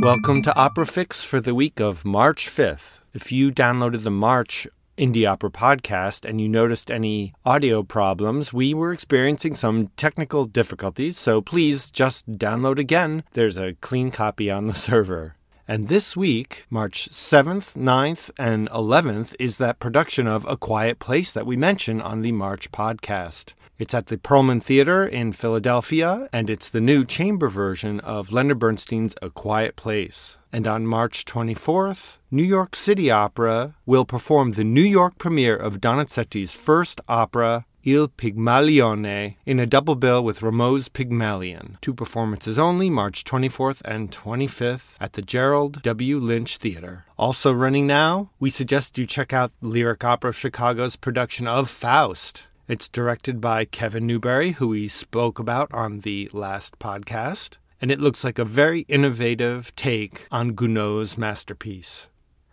Welcome to Opera Fix for the week of March 5th. If you downloaded the March Indie Opera podcast and you noticed any audio problems, we were experiencing some technical difficulties, so please just download again. There's a clean copy on the server. And this week, March 7th, 9th, and 11th, is that production of A Quiet Place that we mention on the March podcast. It's at the Perelman Theater in Philadelphia, and it's the new chamber version of Leonard Bernstein's A Quiet Place. And on March 24th, New York City Opera will perform the New York premiere of Donizetti's first opera, Il Pigmalione in a double bill with Rameau's Pygmalion. Two performances only, March 24th and 25th at the Gerald W. Lynch Theater. Also running now, we suggest you check out Lyric Opera of Chicago's production of Faust. It's directed by Kevin Newbury, who we spoke about on the last podcast, and it looks like a very innovative take on Gounod's masterpiece.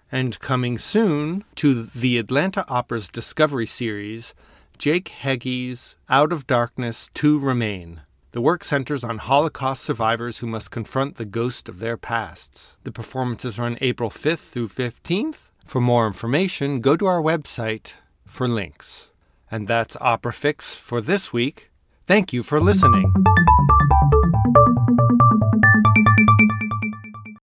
And coming soon to the Atlanta Opera's Discovery series, Jake Heggie's Out of Darkness Two Remain. The work centers on Holocaust survivors who must confront the ghost of their pasts. The performances run April 5th through 15th. For more information, go to our website for links. And that's Opera Fix for this week. Thank you for listening.